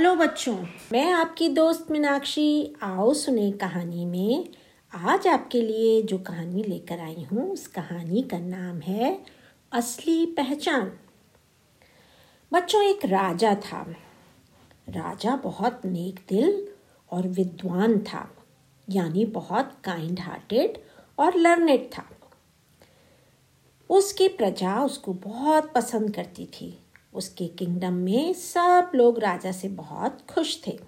Hello बच्चों, मैं आपकी दोस्त मीनाक्षी, आओ सुने कहानी में। आज आपके लिए जो कहानी लेकर आई हूँ, उस कहानी का नाम है असली पहचान। बच्चों, एक राजा था। राजा बहुत नेक दिल और विद्वान था, यानी बहुत काइंड हार्टेड और लर्नेड था। उसकी प्रजा उसको बहुत पसंद करती थी। उसके किंगडम में सब लोग राजा से बहुत खुश थे।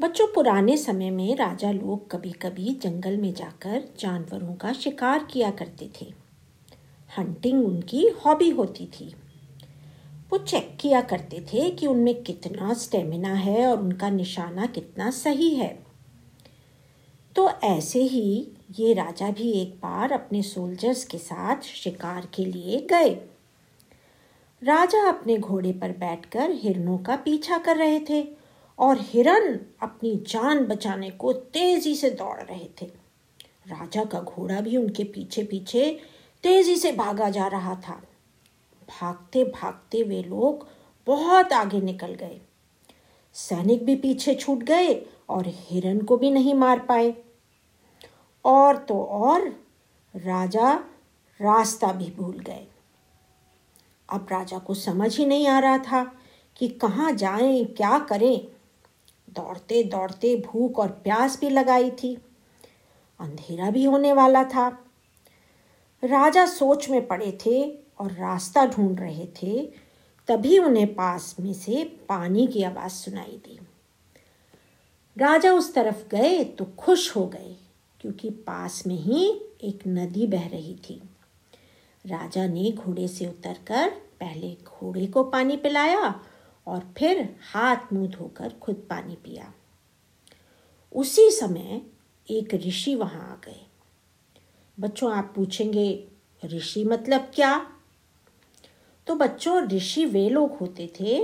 बच्चों, पुराने समय में राजा लोग कभी कभी जंगल में जाकर जानवरों का शिकार किया करते थे। हंटिंग उनकी हॉबी होती थी। वो चेक किया करते थे कि उनमें कितना स्टेमिना है और उनका निशाना कितना सही है। तो ऐसे ही ये राजा भी एक बार अपने सोल्जर्स के साथ शिकार के लिए गए। राजा अपने घोड़े पर बैठकर हिरणों का पीछा कर रहे थे और हिरन अपनी जान बचाने को तेज़ी से दौड़ रहे थे। राजा का घोड़ा भी उनके पीछे पीछे तेज़ी से भागा जा रहा था। भागते भागते वे लोग बहुत आगे निकल गए। सैनिक भी पीछे छूट गए और हिरन को भी नहीं मार पाए। और तो और राजा रास्ता भी भूल गए। अब राजा को समझ ही नहीं आ रहा था कि कहाँ जाएँ, क्या करें। दौड़ते दौड़ते भूख और प्यास भी लगाई थी। अंधेरा भी होने वाला था। राजा सोच में पड़े थे और रास्ता ढूंढ रहे थे, तभी उन्हें पास में से पानी की आवाज़ सुनाई दी। राजा उस तरफ़ गए तो खुश हो गए, क्योंकि पास में ही एक नदी बह रही थी। राजा ने घोड़े से उतरकर पहले घोड़े को पानी पिलाया और फिर हाथ मुँह धोकर खुद पानी पिया। उसी समय एक ऋषि वहाँ आ गए। बच्चों, आप पूछेंगे, ऋषि मतलब क्या? तो बच्चों, ऋषि वे लोग होते थे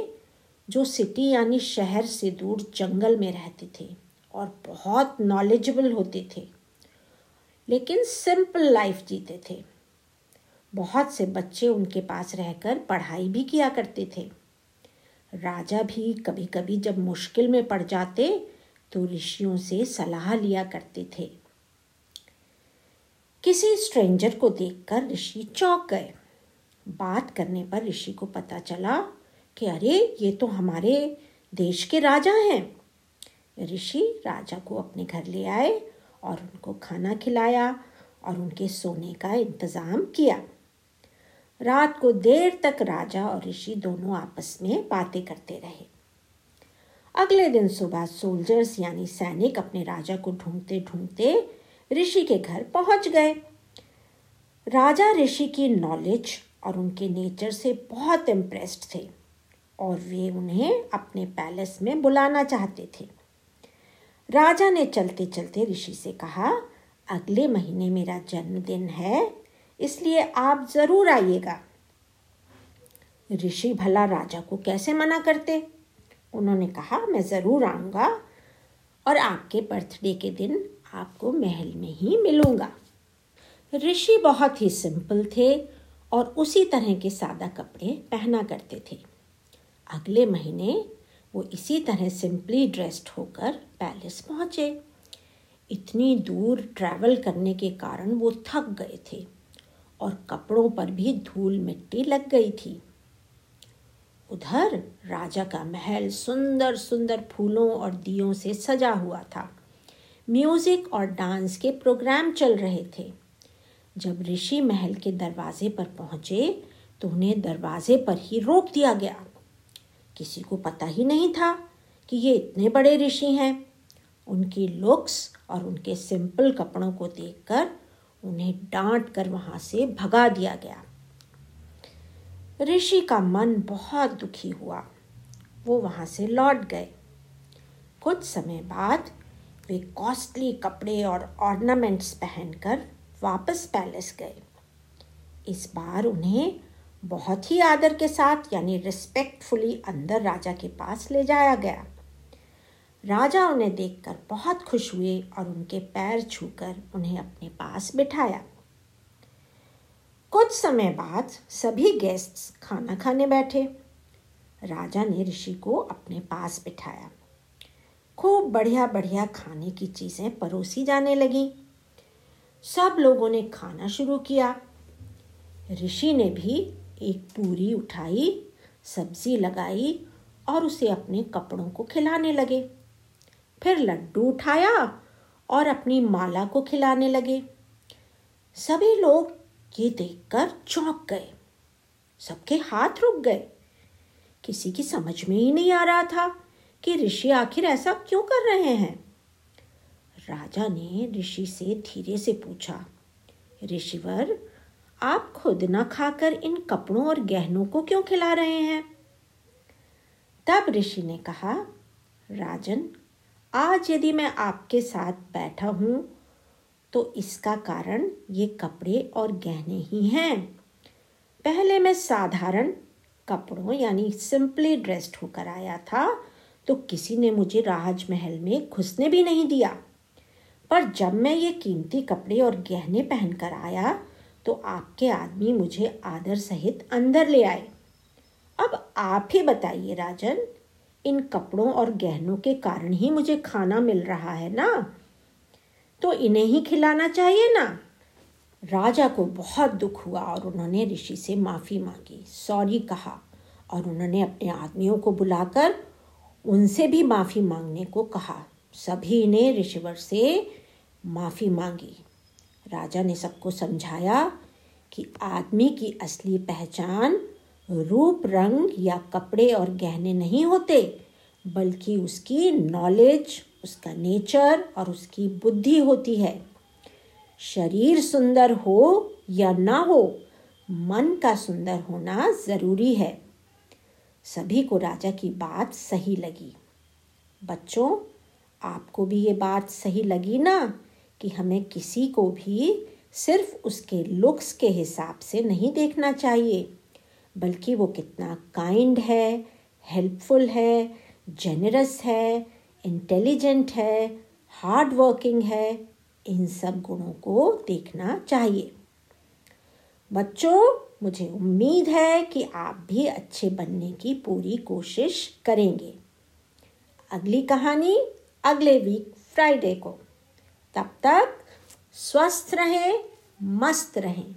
जो सिटी यानी शहर से दूर जंगल में रहते थे और बहुत नॉलेजेबल होते थे, लेकिन सिंपल लाइफ जीते थे। बहुत से बच्चे उनके पास रहकर पढ़ाई भी किया करते थे। राजा भी कभी कभी जब मुश्किल में पड़ जाते तो ऋषियों से सलाह लिया करते थे। किसी स्ट्रेंजर को देखकर ऋषि चौंक गए। बात करने पर ऋषि को पता चला कि अरे, ये तो हमारे देश के राजा हैं। ऋषि राजा को अपने घर ले आए और उनको खाना खिलाया और उनके सोने का इंतज़ाम किया। रात को देर तक राजा और ऋषि दोनों आपस में बातें करते रहे। अगले दिन सुबह सोल्जर्स यानी सैनिक अपने राजा को ढूंढते ढूंढते ऋषि के घर पहुँच गए। राजा ऋषि की नॉलेज और उनके नेचर से बहुत इम्प्रेस्ड थे और वे उन्हें अपने पैलेस में बुलाना चाहते थे। राजा ने चलते चलते ऋषि से कहा, अगले महीने मेरा जन्मदिन है इसलिए आप ज़रूर आइएगा। ऋषि भला राजा को कैसे मना करते? उन्होंने कहा, मैं ज़रूर आऊँगा और आपके बर्थडे के दिन आपको महल में ही मिलूँगा। ऋषि बहुत ही सिंपल थे और उसी तरह के सादा कपड़े पहना करते थे। अगले महीने वो इसी तरह सिंपली ड्रेस्ड होकर पैलेस पहुँचे। इतनी दूर ट्रैवल करने के कारण वो थक गए थे। और कपड़ों पर भी धूल मिट्टी लग गई थी। उधर राजा का महल सुंदर सुंदर फूलों और दियों से सजा हुआ था। म्यूज़िक और डांस के प्रोग्राम चल रहे थे। जब ऋषि महल के दरवाजे पर पहुँचे तो उन्हें दरवाजे पर ही रोक दिया गया। किसी को पता ही नहीं था कि ये इतने बड़े ऋषि हैं। उनकी लुक्स और उनके सिंपल कपड़ों को देखकर उन्हें डांट कर वहाँ से भगा दिया गया। ऋषि का मन बहुत दुखी हुआ। वो वहाँ से लौट गए। कुछ समय बाद वे कॉस्टली कपड़े और ऑर्नामेंट्स पहनकर वापस पैलेस गए। इस बार उन्हें बहुत ही आदर के साथ, यानी रिस्पेक्टफुली अंदर राजा के पास ले जाया गया। राजा उन्हें देखकर बहुत खुश हुए और उनके पैर छूकर उन्हें अपने पास बिठाया। कुछ समय बाद सभी गेस्ट्स खाना खाने बैठे। राजा ने ऋषि को अपने पास बिठाया। खूब बढ़िया बढ़िया खाने की चीज़ें परोसी जाने लगी। सब लोगों ने खाना शुरू किया। ऋषि ने भी एक पूरी उठाई, सब्ज़ी लगाई और उसे अपने कपड़ों को खिलाने लगे। फिर लड्डू उठाया और अपनी माला को खिलाने लगे। सभी लोग ये देखकर चौंक गए। सबके हाथ रुक गए। किसी की समझ में ही नहीं आ रहा था कि ऋषि आखिर ऐसा क्यों कर रहे हैं। राजा ने ऋषि से धीरे से पूछा, ऋषिवर, आप खुद न खाकर इन कपड़ों और गहनों को क्यों खिला रहे हैं? तब ऋषि ने कहा, राजन आज यदि मैं आपके साथ बैठा हूँ तो इसका कारण ये कपड़े और गहने ही हैं। पहले मैं साधारण कपड़ों, यानी सिंपली ड्रेस्ड होकर आया था तो किसी ने मुझे राजमहल में घुसने भी नहीं दिया। पर जब मैं ये कीमती कपड़े और गहने पहनकर आया तो आपके आदमी मुझे आदर सहित अंदर ले आए। अब आप ही बताइए राजन इन कपड़ों और गहनों के कारण ही मुझे खाना मिल रहा है ना? तो इन्हें ही खिलाना चाहिए ना? राजा को बहुत दुख हुआ और उन्होंने ऋषि से माफ़ी मांगी, सॉरी कहा और उन्होंने अपने आदमियों को बुलाकर उनसे भी माफ़ी मांगने को कहा। सभी ने ऋषिवर से माफ़ी मांगी। राजा ने सबको समझाया कि आदमी की असली पहचान रूप, रंग या कपड़े और गहने नहीं होते, बल्कि उसकी नॉलेज उसका नेचर और उसकी बुद्धि होती है। शरीर सुंदर हो या ना हो, मन का सुंदर होना ज़रूरी है। सभी को राजा की बात सही लगी। बच्चों, आपको भी ये बात सही लगी ना कि हमें किसी को भी सिर्फ़ उसके लुक्स के हिसाब से नहीं देखना चाहिए। बल्कि वो कितना काइंड है हेल्पफुल है जेनरस है इंटेलिजेंट है हार्ड वर्किंग है, इन सब गुणों को देखना चाहिए। बच्चों, मुझे उम्मीद है कि आप भी अच्छे बनने की पूरी कोशिश करेंगे। अगली कहानी अगले वीक फ्राइडे को। तब तक स्वस्थ रहें, मस्त रहें।